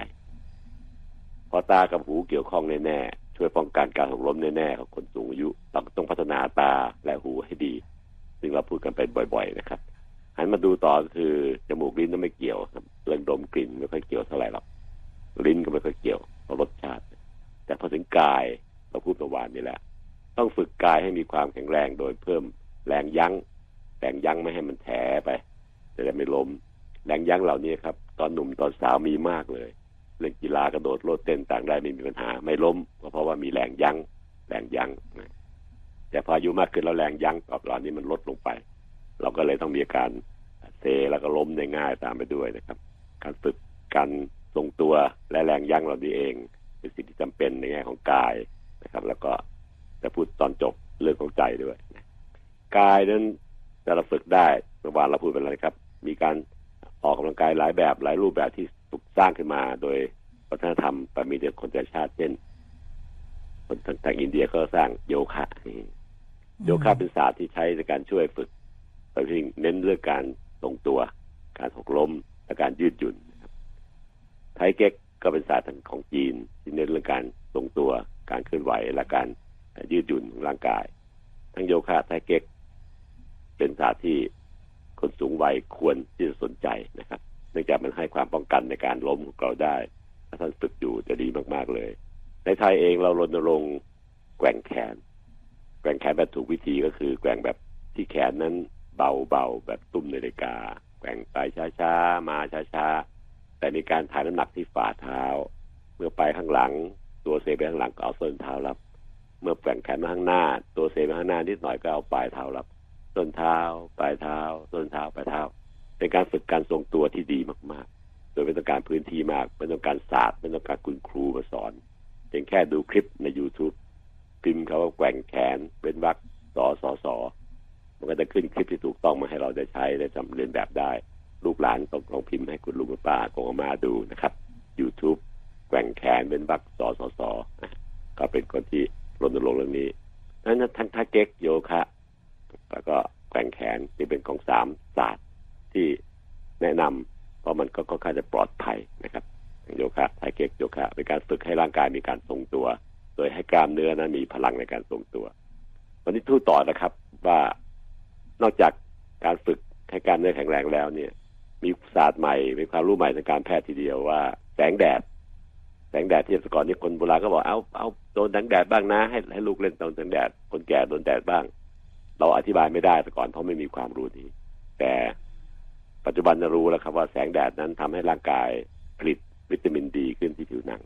พอตากับหูเกี่ยวข้องแน่ๆช่วยป้องกันการหกล้มแน่ๆของคนสูงอายุเราต้องพัฒนาตาและหูให้ดี ซึ่งเราพูดกันไปบ่อย ๆ นะครับหันมาดูต่อก็คือจมูกลิ้นก็ไม่เกี่ยวครับเรื่องดมกลิ่นไม่ค่อยเกี่ยวเท่าไหร่หรอก ลิ้นก็ไม่ค่อยเกี่ยวเพราะรสชาติ แต่พอถึงกายเราพูดประวานนี่แหละ ต้องฝึกกายให้มีความแข็งแรงโดยเพิ่มแรงยั้ง แรงยั้งไม่ให้มันแถไปจะได้ไม่ล้มแรงยั้งเหล่านี้ครับ ตอนหนุ่มตอนสาวมีมากเลยเรื่องกีฬากระโดดโลดเต้นต่างได้ไม่มีปัญหา ไม่ล้มก็เพราะว่ามีแรงยั้ง แรงยั้งแต่พออายุมากขึ้นแล้วแรงยั้งกับเหล่านี้มันลดลงไป เราก็เลยต้องมีอาการเซแล้วก็ล้มได้ง่ายตามไปด้วยนะครับ การฝึกการ ทรงตัวและแรงยั้งเรานี้เอง เป็นสิ่งที่จำเป็นในแง่ของกายนะครับ แล้วก็จะพูดตอนจบเรื่องของใจด้วยนะกายนั้นจะเราฝึกได้เมื่อวานเราพูดไปแล้วนะครับ มีการออกกำลังกายหลายแบบหลายรูปแบบที่ถูกสร้างขึ้นมาโดยวัฒนธรรมปมีเดียคนแต่ชาติเช่นคนทางทางอินเดียก็สร้างโยคะโยคะเป็นศาสตร์ที่ใช้ในการช่วยฝึกโดยเฉพาะเน้นเรื่องการทรงตัว การหกล้มและการยืดหยุ่นนะครับ ไทเก๊กก็เป็นศาสตร์ของจีนที่เน้นเรื่องการทรงตัวการเคลื่อนไหวและการยืดหยุ่นของร่างกาย ทั้งโยคะไทเก๊กเป็นศาสตร์ที่คนสูงวัยควรที่จะสนใจนะครับ เนื่องจากมันให้ความป้องกันในการล้มของเราได้ ถ้าท่านฝึกอยู่จะดีมากๆเลย ในไทยเองเรารณรงค์แกว่งแขน แกว่งแขนแบบถูกวิธีก็คือ แกว่งแบบที่แขนนั้นเบาๆแบบตุ้มนาฬิกา แกว่งไปช้าๆมาช้าๆ แต่มีการถ่ายน้ำหนักที่ฝ่าเท้า เมื่อไปข้างหลัง ตัวเซไปข้างหลังก็เอาส้นเท้ารับ เมื่อแกว่งแขนมาข้างหน้า ตัวเซไปข้างหน้านิดหน่อยก็เอาปลายเท้ารับส้นเท้า ปลายเท้าส้นเท้าปลายเท้าเป็นการฝึกการทรงตัวที่ดีมากๆ โดยไม่ต้องการพื้นที่มากไม่ต้องการศาสตร์ไม่ต้องการคุณครูมาสอนเพียงแค่ดูคลิปใน YouTube พิมพ์เขาว่าแกว่งแขนเป็นวักสอสอสอมันก็จะขึ้นคลิปที่ถูกต้องมาให้เราได้ใช้ได้จำเรียนแบบได้ ลูกหลานต้องลองพิมพ์ให้คุณลุงคุณป้ากงมาดูนะครับ YouTube แกว่งแขนเป็นวักสอสอสอก็เป็นคนที่รณรงค์เรื่องนี้นั้นทั้งท่าเก๊กโยคะแล้วก็แกว่งแขนนี่เป็นของสามศาสตร์ที่แนะนำเพราะมันก็ค่อนข้างจะปลอดภัยนะครับโยคะไทเก๊กโยคะเป็นการฝึกให้ร่างกายมีการทรงตัว โดยให้กล้ามเนื้อนั้นมีพลังในการทรงตัว วันนี้ทู่ต่อนะครับว่านอกจากการฝึกให้กล้ามเนื้อแข็งแรงแล้วเนี่ย มีศาสตร์ใหม่มีความรู้ใหม่ทางการแพทย์ทีเดียวว่า แสงแดด แสงแดดที่แต่ก่อนนี้คนโบราณก็บอกเอาเอาโดนแสงแดดบ้างนะ ให้ให้ลูกเล่นโดนแสงแดด คนแก่โดนแดดบ้าง เราอธิบายไม่ได้แต่ก่อนเพราะไม่มีความรู้นี้ แต่ปัจจุบันจะรู้แล้วครับว่าแสงแดดนั้นทำให้ร่างกายผลิตวิตามินดีขึ้นที่ผิวหนัง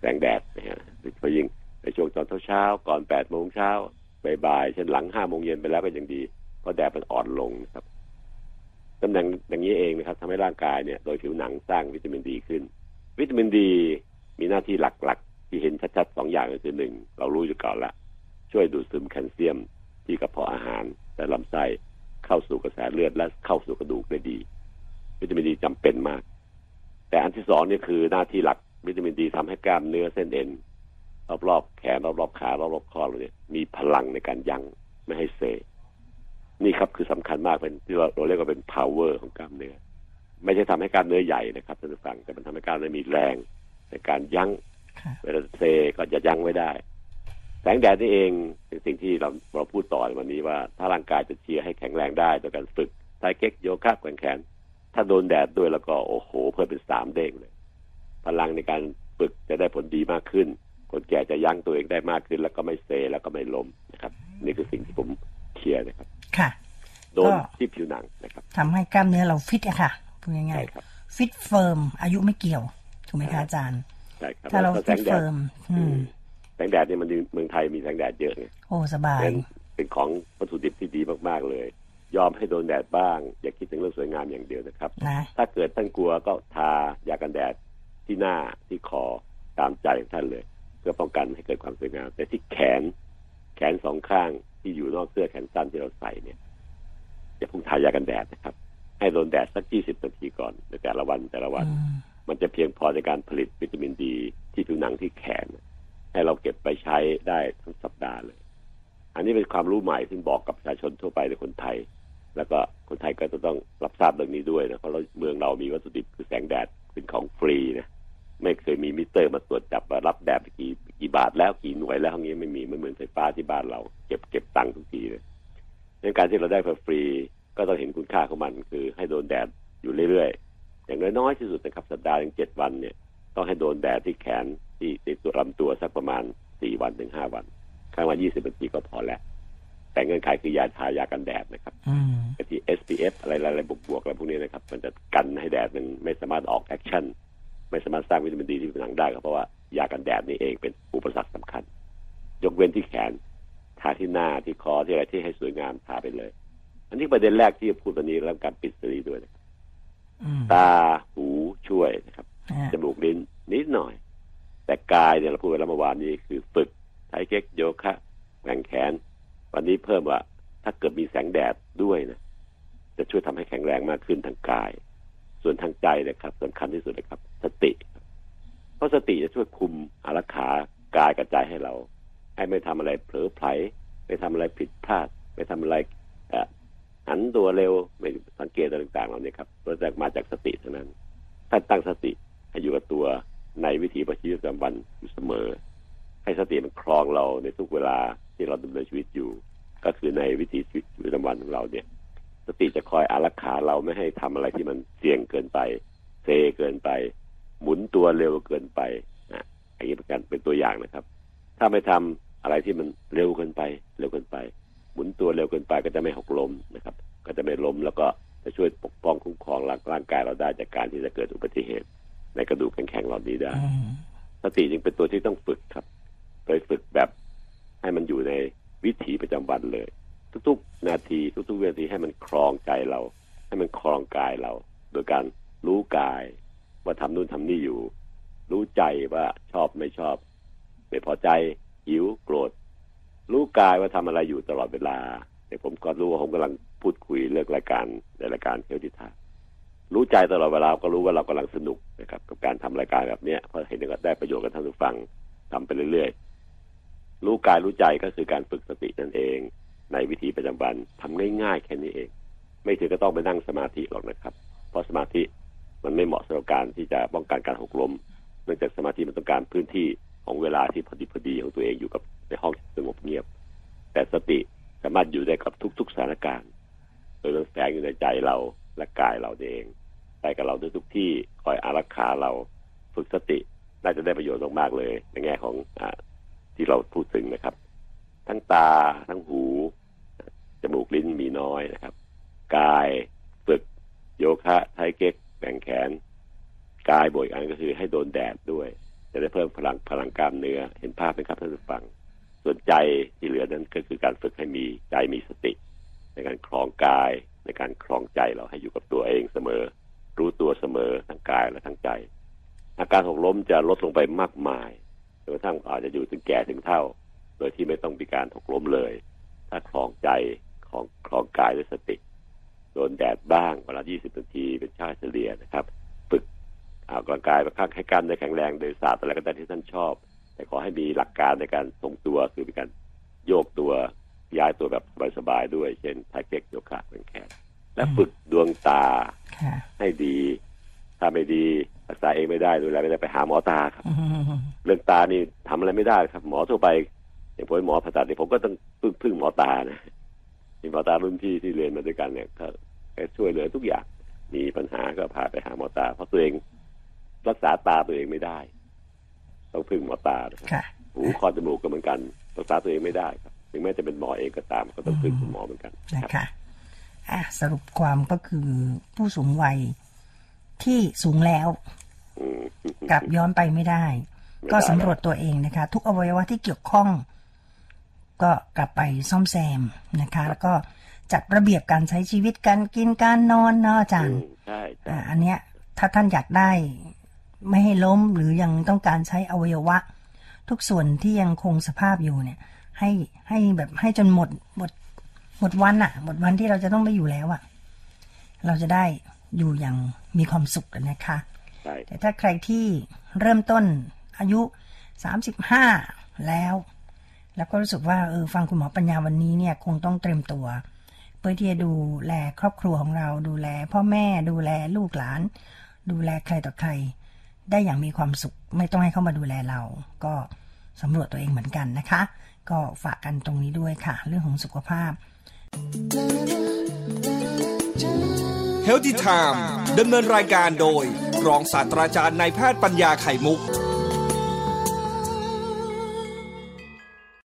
แสงแดดนะฮะโดยเฉพาะยิ่งในช่วงตอนเช้าก่อนแปดโมงเช้าบ่ายๆเช่นหลังห้าโมงเย็นไปแล้วก็ยังดี เพราะแดดมันอ่อนลงนะครับ ตำแหน่งอย่างนี้เองนะครับทำให้ร่างกายเนี่ยโดยผิวหนังสร้างวิตามินดีขึ้น วิตามินดีมีหน้าที่หลักๆ ที่เห็นชัดๆสองอย่างก็คือหนึ่งเรารู้อยู่ก่อนละ ช่วยดูดซึมแคลเซียมที่กระเพาะอาหารและลำไส้เข้าสู่กระแสเลือดและเข้าสู่กระดูกได้ดี วิตามินดีจำเป็นมาก แต่อันที่สองนี่คือหน้าที่หลักวิตามินดีทำให้กล้ามเนื้อเส้นเอ็นรอบๆแขนรอบๆขารอบๆคอเราเนี่ยมีพลังในการยั้งไม่ให้เซ นี่ครับคือสำคัญมากเป็นที่เราเรียกว่าเป็น power ของกล้ามเนื้อ ไม่ใช่ทำให้กล้ามเนื้อใหญ่นะครับท่านผู้ฟังแต่มันทำให้กล้ามเนื้อมีแรง ในการยั้งค่ะเวลาเซก็จะยั้งไว้ได้ แสงแดดนี่เองเป็นสิ่งที่เราเราพูดต่อในวันนี้ว่า ถ้าร่างกายจะเชียร์ให้แข็งแรงได้โดยการฝึกไทเก๊กโยคะแกว่งแขน ถ้าโดนแดดด้วยแล้วก็โอ้โห เพิ่มเป็นสามเด้งเลย พลังในการฝึกจะได้ผลดีมากขึ้น คนแก่จะยั้งตัวเองได้มากขึ้น แล้วก็ไม่เซแล้วก็ไม่ล้มนะครับ นี่คือสิ่งที่ผมเชียร์นะครับ ค่ะโดนก็ที่ผิวหนังนะครับทำให้กล้ามเนื้อเราฟิตอะค่ะพูดง่ายๆใช่ครับ fit firm อายุไม่เกี่ยว ถูกไหมคะอาจารย์ใช่ครับถ้าเราแล้วก็แสงแดด fit firm อืมแสงแดดเนี่ยมันเมืองไทยมีแสงแดดเยอะไงโอ้สบายเป็นเป็นของวัตถุดิบที่ดีมากๆเลย ยอมให้โดนแดดบ้าง อย่าคิดถึงเรื่องสวยงามอย่างเดียวนะครับนะถ้าเกิดท่านกลัวก็ทายากันแดดที่หน้าที่คอตามใจของท่านเลย เพื่อป้องกันให้เกิดความสวยงาม แต่ที่แขน แขนสองข้าง ที่อยู่นอกเสื้อแขนสั้นที่เราใส่เนี่ยอย่าเพุ่งทายากันแดดนะครับ ให้โดนแดดสัก20นาทีก่อนในแต่ละวันแต่ละวันอืมมันจะเพียงพอในการผลิตวิตามินดีที่ผิวหนังที่แขน ให้เราเก็บไปใช้ได้ทั้งสัปดาห์เลย อันนี้เป็นความรู้ใหม่ซึ่งบอกกับประชาชนทั่วไปในคนไทย แล้วก็คนไทยก็จะต้องรับทราบเรื่องนี้ด้วยนะเพราะเราเมืองเรามีวัตถุดิบคือแสงแดดเป็นของฟรีนะไม่เคยมีมิเตอร์มาตรวจจับว่ารับแดดไปกี่ กี่บาทแล้วกี่หน่วยแล้วอย่างนี้ไม่มีไม่เหมือนไฟฟ้าที่บ้านเรา เก็บเก็บตังค์ทุกทีเลยดังการที่เราได้ฟรีก็ต้องเห็นคุณค่าของมัน คือให้โดนแดดอยู่เรื่อยๆ อย่างน้อยๆที่สุดนะครับสัปดาห์ถึงเจ็ดวันเนี่ย ต้องให้โดนแดดที่แขนที่ติดตัวลำตัวสักประมาณสี่วันถึงห้าวันข้างวันยี่สิบนาทีก็พอแล้ว แต่เงื่อนไขคือยาทายากันแดดนะครับอืมไอ้ที่ SPF อะไรอะไรบวกๆอะไรพวกนี้นะครับ มันจะกันให้แดดมันไม่สามารถออกแอคชั่น ไม่สามารถสร้างวิตามินดีที่ผิวหนังได้ก็เพราะว่า ยากันแดดนี่เองเป็นอุปสรรคสำคัญ ยกเว้นที่แขนทาที่หน้าที่คอที่อะไรที่ให้สวยงามทาไปเลย อันนี้ประเด็นแรกที่จะพูดวันนี้แล้วการปิดสรีด้วยนะครับอืมตาหูช่วยนะครับอ่าจมูกลิ้นนิดหน่อย แต่กายเนี่ยเราพูดไปแล้วเมื่อวานนี้คือฝึกไทเก๊กโยคะแกว่งแขน วันนี้เพิ่มว่า ถ้าเกิดมีแสงแดดด้วยนะจะช่วยทำให้แข็งแรงมากขึ้นทางกาย ส่วนทางใจนะครับสำคัญที่สุดนะครับ สติ เพราะสติจะช่วยคุมอารักขากายกระจายให้เรา ให้ไม่ทำอะไรเผลอไผลไม่ทำอะไรผิดพลาด ไม่ทำอะไรหันตัวเร็วไม่สังเกตอะไรต่างๆเหล่านี้ครับเราจะมาจากสติเท่านั้นถ้าตั้งสติให้อยู่กับตัวในวิถีประชีวิตประจำวันอยู่เสมอ ให้สติมันครองเราในทุกเวลาที่เราดำเนินชีวิตอยู่ ก็คือในวิถีชีวิตประจำวันของเราเนี่ย สติจะคอยอารักขาเราไม่ให้ทำอะไรที่มันเสี่ยงเกินไป เซเกินไป หมุนตัวเร็วเกินไปนะอันนี้เป็นการเป็นตัวอย่างนะครับ ถ้าไม่ทำอะไรที่มันเร็วเกินไป เร็วเกินไป หมุนตัวเร็วเกินไปก็จะไม่หกล้มนะครับ ก็จะไม่ล้มแล้วก็จะช่วยปกป้องคุ้มครองร่างกายเราได้จากการที่จะเกิดอุบัติเหตุ ในกระดูกแข็งๆเหล่านี้ได้สติจึงเป็นตัวที่ต้องฝึกครับโดยฝึกแบบให้มันอยู่ในวิถีประจำวันเลย ทุกๆ นาทีทุกๆวินาทีให้มันครองใจเรา ให้มันครองกายเรา โดยการรู้กาย ว่าทำนู่นทำนี่อยู่ รู้ใจว่าชอบไม่ชอบ ไม่พอใจหิวโกรธ รู้กายว่าทำอะไรอยู่ตลอดเวลาแต่ผมก็รู้ว่าผมกำลังพูดคุยเรื่องรายการในรายการเทวดิทารู้ใจตลอดเวลาก็รู้ว่าเรากำลังสนุกนะครับ กับการทำรายการแบบเนี้ยเพราะเห็นว่าได้ประโยชน์กับท่านผู้ฟังทำไปเรื่อยๆ รู้กายรู้ใจก็คือการฝึกสตินั่นเอง ในวิธีประจำวันทำง่ายๆแค่นี้เอง ไม่ถึงก็ต้องไปนั่งสมาธิหรอกนะครับ เพราะสมาธิ มันไม่เหมาะสำหรับการที่จะป้องกันการหกล้มเนื่องจากสมาธิมันต้องการพื้นที่ของเวลาที่พอดีพอดีของตัวเองอยู่กับในห้องสงบเงียบ แต่สติสามารถอยู่ได้กับทุก ๆสถานการณ์โดยมันแฝงอยู่ในใจเราและกายเราเองไปกับเราทุกที่คอยอารักขาเราฝึกสติน่าจะได้ประโยชน์มากๆเลย ในแง่ของอที่เราพูดถึงนะครับ ทั้งตาทั้งหูจมูกลิ้นมีน้อยนะครับ กายฝึกโยคะไทเก๊ก แบ่งแขน กายบวกอันก็คือให้โดนแดดด้วย จะได้เพิ่มพลังพลังกล้ามเนื้อ เห็นภาพไหมครับท่านผู้ฟัง ส่วนใจที่เหลือนั้นก็คือการฝึกให้มีใจมีสติ ในการคลองกายในการคลองใจเราให้อยู่กับตัวเองเสมอ รู้ตัวเสมอทั้งกายและทั้งใจ อาการหกล้มจะลดลงไปมากมายจนกระทั่งอาจจะอยู่ถึงแก่ถึงเท่า โดยที่ไม่ต้องมีการหกล้มเลย ถ้าคลองใจของคลองกายด้วยสติ โดนแดดบ้างเวลา 20 นาทีเป็นชาเฉลี่ยนะครับ ฝึกออกกำลังกายประคับให้กล้ามเนื้อแข็งแรงโดยศาสตร์อะไรก็ได้ที่ท่านชอบ แต่ขอให้มีหลักการในการทรงตัวคือมีการโยกตัวย้ายตัวแบบสบายๆด้วย เช่นไทเก๊กโยคะเป็นแขนและฝึกดวงตาให้ดี ถ้าไม่ดีรักษาเองไม่ได้ดูแลไม่ได้ไปหาหมอตาครับ เรื่องตานี่ทำอะไรไม่ได้ครับ หมอทั่วไปอย่างผมหมอผ่าตัดเนี่ยผมก็ต้องพึ่งพึ่งหมอตานะ มีหมอตารุ่นพี่ที่เรียนมาด้วยกันเนี่ยก็ช่วยเหลือทุกอย่างมีปัญหาก็พาไปหาหมอตา เพราะตัวเองรักษาตาตัวเองไม่ได้ ต้องพึ่งหมอตาครับหูคอจมูกก็เหมือนกันรักษาตัวเองไม่ได้ครับถึงแม้จะเป็นหมอเองก็ตามก็ต้องพึ่งคุณหมอเหมือนกันนะคะอะสรุปความก็คือผู้สูงวัยที่สูงแล้วกลับย้อนไปไม่ได้ ก็สำรวจตัวเองนะคะ ทุกอวัยวะที่เกี่ยวข้อง ก็กลับไปซ่อมแซมนะคะ แล้วก็จัดระเบียบการใช้ชีวิตการกินการนอนเนาะอาจารย์ใช่อันเนี้ยถ้าท่านอยากได้ไม่ให้ล้มหรือยังต้องการใช้อวัยวะ ทุกส่วนที่ยังคงสภาพอยู่เนี่ย ให้ให้แบบให้จนหมดหมดหมดวันอะหมดวันที่เราจะต้องไปอยู่แล้วอะเราจะได้อยู่อย่างมีความสุขนะคะแต่ถ้าใครที่เริ่มต้นอายุสามสิบห้าแล้ว แล้วก็รู้สึกว่าเออฟังคุณหมอปัญญาวันนี้เนี่ยคงต้องเตรียมตัว เพื่อที่จะดูแลครอบครัวของเราดูแล พ่อแม่ดูแลลูกหลาน ดูแลใครต่อใคร ได้อย่างมีความสุข ไม่ต้องให้เข้ามาดูแลเรา ก็สำรวจตัวเองเหมือนกันนะคะ ก็ฝากกันตรงนี้ด้วยค่ะ เรื่องของสุขภาพ Healthy Time ดำเนินรายการโดย รองศาสตราจารย์นายแพทย์ปัญญาไข่มุก